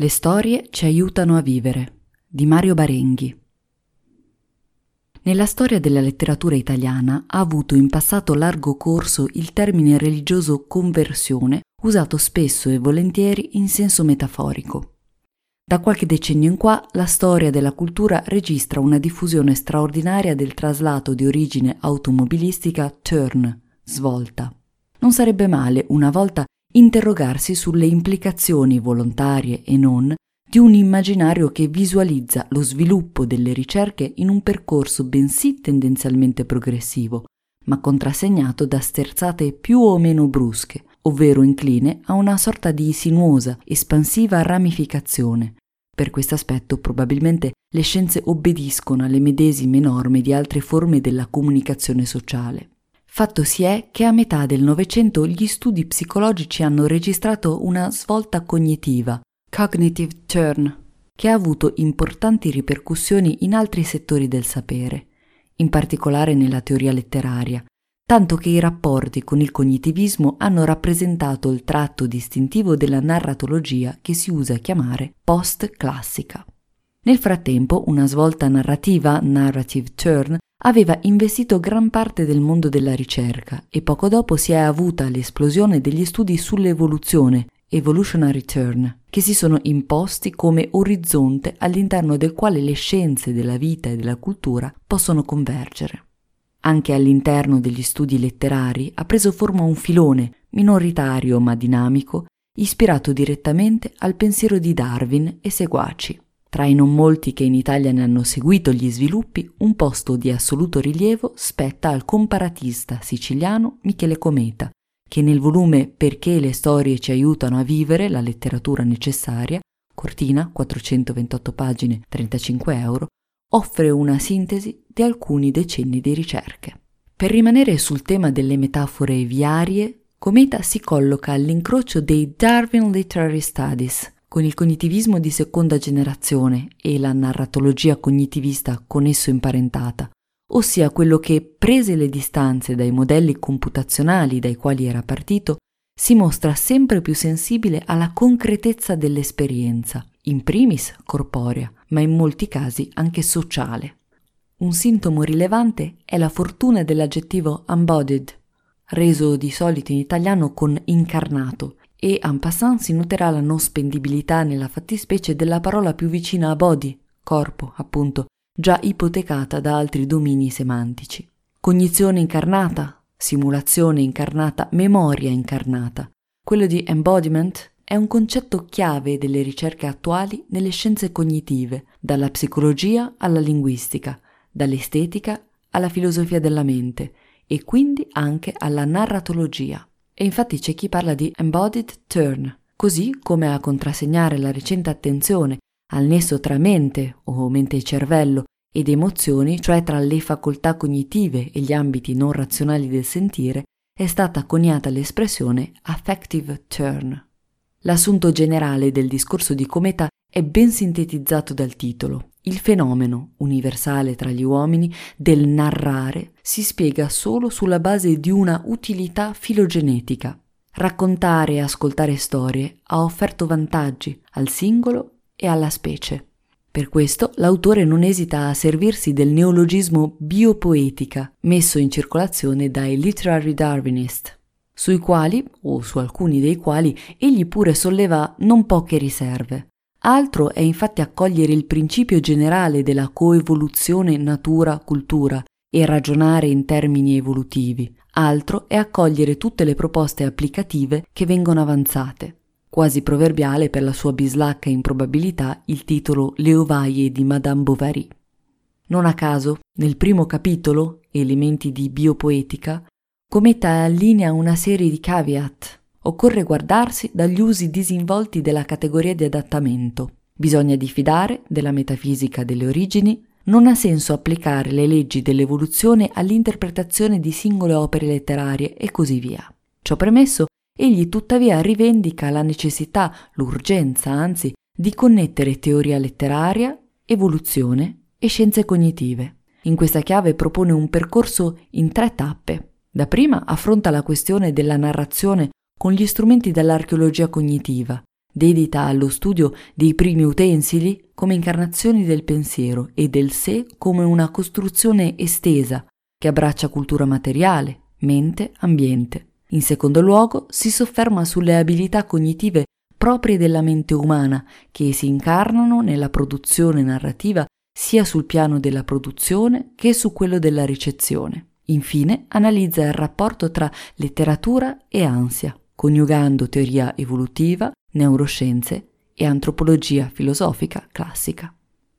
Le storie ci aiutano a vivere di Mario Barenghi. Nella storia della letteratura italiana ha avuto in passato largo corso il termine religioso conversione, usato spesso e volentieri in senso metaforico. Da qualche decennio in qua la storia della cultura registra una diffusione straordinaria del traslato di origine automobilistica turn, svolta. Non sarebbe male una volta interrogarsi sulle implicazioni volontarie e non di un immaginario che visualizza lo sviluppo delle ricerche in un percorso bensì tendenzialmente progressivo, ma contrassegnato da sterzate più o meno brusche, ovvero incline a una sorta di sinuosa, espansiva ramificazione. Per questo aspetto probabilmente le scienze obbediscono alle medesime norme di altre forme della comunicazione sociale. Fatto si è che a metà del Novecento gli studi psicologici hanno registrato una svolta cognitiva, cognitive turn, che ha avuto importanti ripercussioni in altri settori del sapere, in particolare nella teoria letteraria, tanto che i rapporti con il cognitivismo hanno rappresentato il tratto distintivo della narratologia che si usa chiamare post-classica. Nel frattempo, una svolta narrativa, narrative turn, aveva investito gran parte del mondo della ricerca e poco dopo si è avuta l'esplosione degli studi sull'evoluzione, evolutionary turn, che si sono imposti come orizzonte all'interno del quale le scienze della vita e della cultura possono convergere. Anche all'interno degli studi letterari ha preso forma un filone, minoritario ma dinamico, ispirato direttamente al pensiero di Darwin e seguaci. Tra i non molti che in Italia ne hanno seguito gli sviluppi, un posto di assoluto rilievo spetta al comparatista siciliano Michele Cometa, che nel volume Perché le storie ci aiutano a vivere la letteratura necessaria, Cortina, 428 pagine, 35 euro, offre una sintesi di alcuni decenni di ricerche. Per rimanere sul tema delle metafore viarie, Cometa si colloca all'incrocio dei Darwin Literary Studies, con il cognitivismo di seconda generazione e la narratologia cognitivista con esso imparentata, ossia quello che, prese le distanze dai modelli computazionali dai quali era partito, si mostra sempre più sensibile alla concretezza dell'esperienza, in primis corporea, ma in molti casi anche sociale. Un sintomo rilevante è la fortuna dell'aggettivo embodied, reso di solito in italiano con incarnato, e en passant si noterà la non spendibilità nella fattispecie della parola più vicina a body, corpo, appunto, già ipotecata da altri domini semantici. Cognizione incarnata, simulazione incarnata, memoria incarnata. Quello di embodiment è un concetto chiave delle ricerche attuali nelle scienze cognitive, dalla psicologia alla linguistica, dall'estetica alla filosofia della mente e quindi anche alla narratologia. E infatti c'è chi parla di embodied turn, così come a contrassegnare la recente attenzione al nesso tra mente o mente e cervello ed emozioni, cioè tra le facoltà cognitive e gli ambiti non razionali del sentire, è stata coniata l'espressione affective turn. L'assunto generale del discorso di Cometa è ben sintetizzato dal titolo. Il fenomeno, universale tra gli uomini, del narrare si spiega solo sulla base di una utilità filogenetica. Raccontare e ascoltare storie ha offerto vantaggi al singolo e alla specie. Per questo l'autore non esita a servirsi del neologismo biopoetica messo in circolazione dai literary darwinist sui quali, o su alcuni dei quali, egli pure solleva non poche riserve. Altro è infatti accogliere il principio generale della coevoluzione natura-cultura e ragionare in termini evolutivi, altro è accogliere tutte le proposte applicative che vengono avanzate. Quasi proverbiale per la sua bislacca improbabilità il titolo Le ovaie di Madame Bovary. Non a caso, nel primo capitolo, Elementi di biopoetica, Cometa allinea una serie di caveat. Occorre guardarsi dagli usi disinvolti della categoria di adattamento. Bisogna diffidare della metafisica delle origini. Non ha senso applicare le leggi dell'evoluzione all'interpretazione di singole opere letterarie e così via. Ciò premesso, egli tuttavia rivendica la necessità, l'urgenza anzi, di connettere teoria letteraria, evoluzione e scienze cognitive. In questa chiave propone un percorso in tre tappe Dapprima affronta la questione della narrazione con gli strumenti dell'archeologia cognitiva, dedita allo studio dei primi utensili come incarnazioni del pensiero e del sé come una costruzione estesa che abbraccia cultura materiale, mente, ambiente. In secondo luogo, si sofferma sulle abilità cognitive proprie della mente umana che si incarnano nella produzione narrativa sia sul piano della produzione che su quello della ricezione. Infine, analizza il rapporto tra letteratura e ansia, coniugando teoria evolutiva, neuroscienze e antropologia filosofica classica.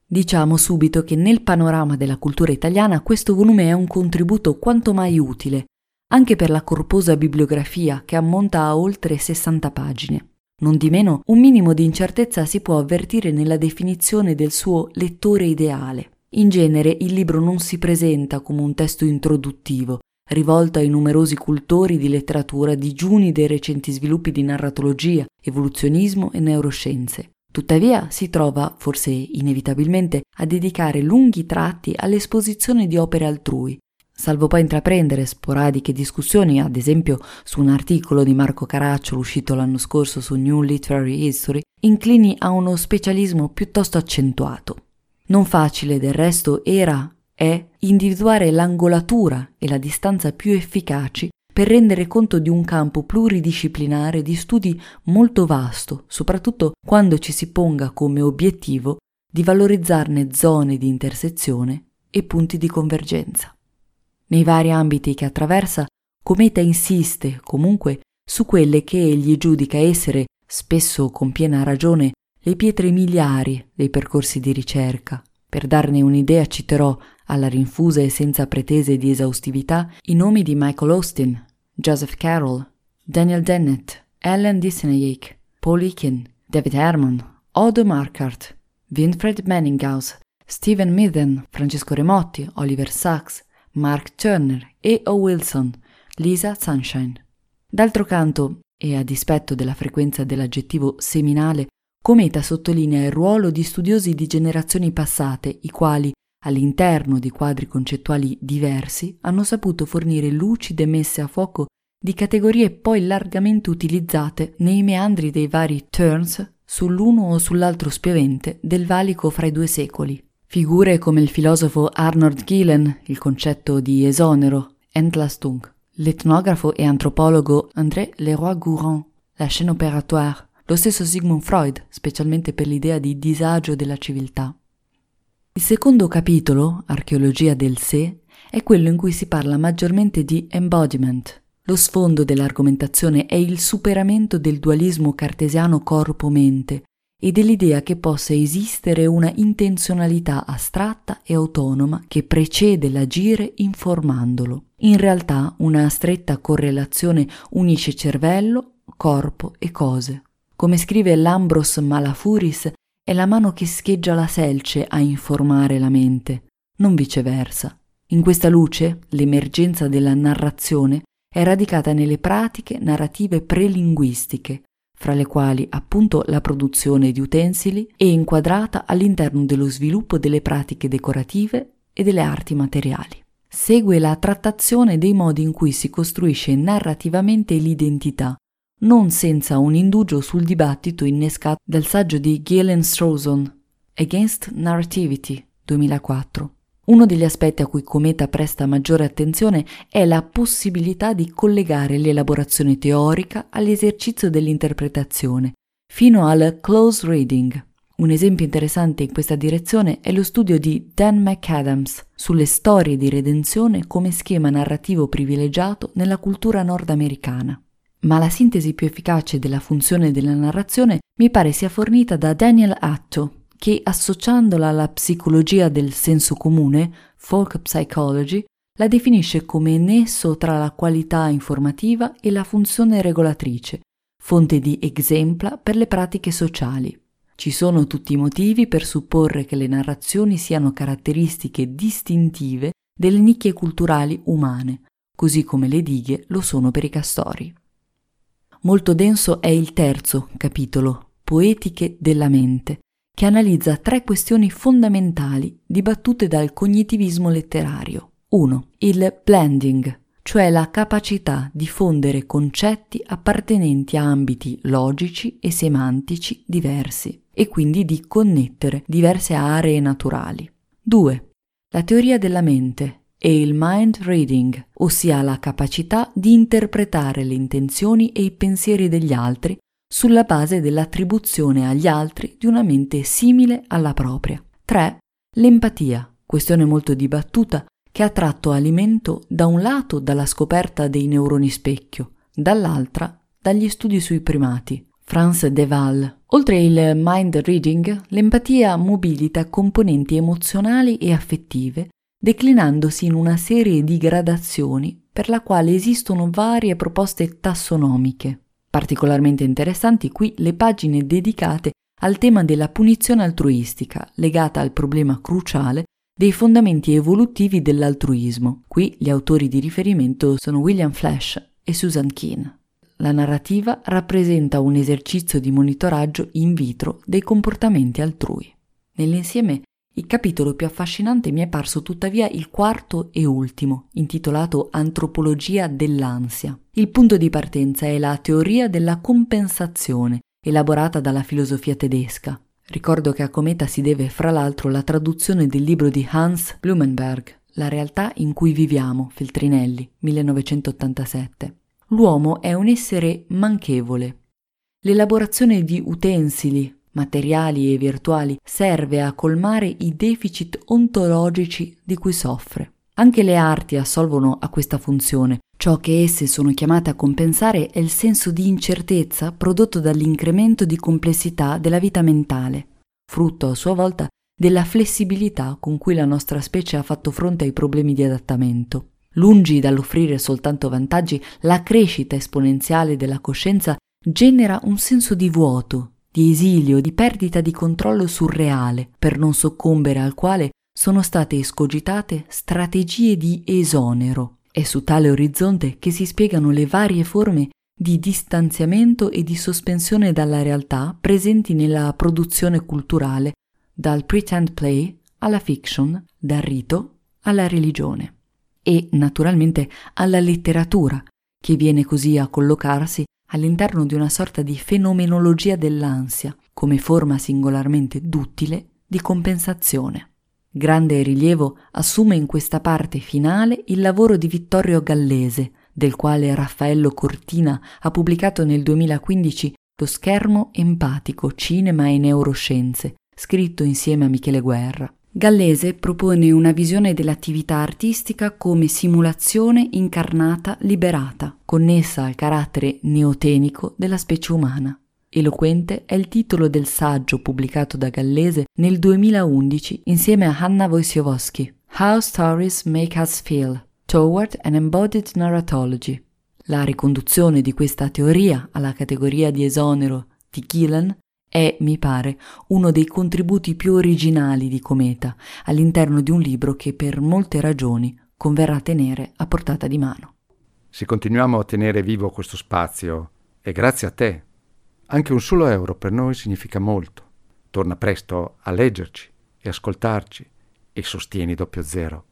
Diciamo subito che nel panorama della cultura italiana questo volume è un contributo quanto mai utile, anche per la corposa bibliografia che ammonta a oltre 60 pagine. Non di meno, un minimo di incertezza si può avvertire nella definizione del suo lettore ideale. In genere il libro non si presenta come un testo introduttivo, rivolto ai numerosi cultori di letteratura digiuni dei recenti sviluppi di narratologia, evoluzionismo e neuroscienze. Tuttavia si trova, forse inevitabilmente, a dedicare lunghi tratti all'esposizione di opere altrui, salvo poi intraprendere sporadiche discussioni, ad esempio su un articolo di Marco Caracciolo uscito l'anno scorso su New Literary History, inclini a uno specialismo piuttosto accentuato. Non facile del resto era è individuare l'angolatura e la distanza più efficaci per rendere conto di un campo pluridisciplinare di studi molto vasto, soprattutto quando ci si ponga come obiettivo di valorizzarne zone di intersezione e punti di convergenza. Nei vari ambiti che attraversa, Cometa insiste comunque su quelle che egli giudica essere, spesso con piena ragione, le pietre miliari dei percorsi di ricerca. Per darne un'idea citerò, alla rinfusa e senza pretese di esaustività, i nomi di Michael Austin, Joseph Carroll, Daniel Dennett, Ellen Disneyake, Paul Eakin, David Herman, Odo Markart, Winfred Manninghaus, Stephen Mithen, Francesco Remotti, Oliver Sacks, Mark Turner e O. Wilson, Lisa Sunshine. D'altro canto, e a dispetto della frequenza dell'aggettivo seminale, Cometa sottolinea il ruolo di studiosi di generazioni passate, i quali, all'interno di quadri concettuali diversi, hanno saputo fornire lucide messe a fuoco di categorie poi largamente utilizzate nei meandri dei vari turns sull'uno o sull'altro spiovente del valico fra i due secoli. Figure come il filosofo Arnold Gillen, il concetto di esonero, Entlastung, l'etnografo e antropologo André Leroy-Gourand, la chaîne opératoire, lo stesso Sigmund Freud, specialmente per l'idea di disagio della civiltà. Il secondo capitolo, Archeologia del sé, è quello in cui si parla maggiormente di embodiment. Lo sfondo dell'argomentazione è il superamento del dualismo cartesiano corpo-mente e dell'idea che possa esistere una intenzionalità astratta e autonoma che precede l'agire informandolo. In realtà una stretta correlazione unisce cervello, corpo e cose. Come scrive Lambros Malafuris, è la mano che scheggia la selce a informare la mente, non viceversa. In questa luce, l'emergenza della narrazione è radicata nelle pratiche narrative prelinguistiche, fra le quali appunto la produzione di utensili è inquadrata all'interno dello sviluppo delle pratiche decorative e delle arti materiali. Segue la trattazione dei modi in cui si costruisce narrativamente l'identità, non senza un indugio sul dibattito innescato dal saggio di Gillen Strawson, Against Narrativity 2004. Uno degli aspetti a cui Cometa presta maggiore attenzione è la possibilità di collegare l'elaborazione teorica all'esercizio dell'interpretazione, fino al close reading. Un esempio interessante in questa direzione è lo studio di Dan McAdams sulle storie di redenzione come schema narrativo privilegiato nella cultura nordamericana ma la sintesi più efficace della funzione della narrazione mi pare sia fornita da Daniel Atto, che associandola alla psicologia del senso comune, folk psychology, la definisce come nesso tra la qualità informativa e la funzione regolatrice, fonte di exempla per le pratiche sociali. Ci sono tutti i motivi per supporre che le narrazioni siano caratteristiche distintive delle nicchie culturali umane, così come le dighe lo sono per i castori. Molto denso è il terzo capitolo, Poetiche della mente, che analizza tre questioni fondamentali dibattute dal cognitivismo letterario. 1. Il blending, cioè la capacità di fondere concetti appartenenti a ambiti logici e semantici diversi e quindi di connettere diverse aree naturali. 2. La teoria della mente e il mind reading, ossia la capacità di interpretare le intenzioni e i pensieri degli altri sulla base dell'attribuzione agli altri di una mente simile alla propria. 3. L'empatia, questione molto dibattuta che ha tratto alimento da un lato dalla scoperta dei neuroni specchio, dall'altra dagli studi sui primati. Franz de Waal. Oltre il mind reading, l'empatia mobilita componenti emozionali e affettive, declinandosi in una serie di gradazioni per la quale esistono varie proposte tassonomiche. Particolarmente interessanti qui le pagine dedicate al tema della punizione altruistica, legata al problema cruciale dei fondamenti evolutivi dell'altruismo. Qui gli autori di riferimento sono William Flash e Susan Keane. La narrativa rappresenta un esercizio di monitoraggio in vitro dei comportamenti altrui. Nell'insieme, il capitolo più affascinante mi è parso tuttavia il quarto e ultimo, intitolato Antropologia dell'ansia. Il punto di partenza è la teoria della compensazione, elaborata dalla filosofia tedesca. Ricordo che a Cometa si deve fra l'altro la traduzione del libro di Hans Blumenberg, La realtà in cui viviamo, Feltrinelli, 1987 l'uomo è un essere manchevole. L'elaborazione di utensili, materiali e virtuali serve a colmare i deficit ontologici di cui soffre. Anche le arti assolvono a questa funzione. Ciò che esse sono chiamate a compensare è il senso di incertezza prodotto dall'incremento di complessità della vita mentale, frutto a sua volta della flessibilità con cui la nostra specie ha fatto fronte ai problemi di adattamento. Lungi dall'offrire soltanto vantaggi, la crescita esponenziale della coscienza genera un senso di vuoto, di esilio, di perdita di controllo surreale, per non soccombere al quale sono state escogitate strategie di esonero. È su tale orizzonte che si spiegano le varie forme di distanziamento e di sospensione dalla realtà presenti nella produzione culturale, dal pretend play alla fiction, dal rito alla religione e naturalmente alla letteratura, che viene così a collocarsi all'interno di una sorta di fenomenologia dell'ansia, come forma singolarmente duttile di compensazione. Grande rilievo assume in questa parte finale il lavoro di Vittorio Gallese, del quale Raffaello Cortina ha pubblicato nel 2015 Lo schermo empatico, cinema e neuroscienze, scritto insieme a Michele Guerra. Gallese propone una visione dell'attività artistica come simulazione incarnata liberata, connessa al carattere neotenico della specie umana. Eloquente è il titolo del saggio pubblicato da Gallese nel 2011 insieme a Hanna Wojciechowski, How Stories Make Us Feel, Toward an Embodied Narratology. La riconduzione di questa teoria alla categoria di esonero di Gillen è, mi pare, uno dei contributi più originali di Cometa all'interno di un libro che per molte ragioni converrà tenere a portata di mano. Se continuiamo a tenere vivo questo spazio, è grazie a te. Anche un solo euro per noi significa molto. Torna presto a leggerci e ascoltarci e sostieni doppio zero.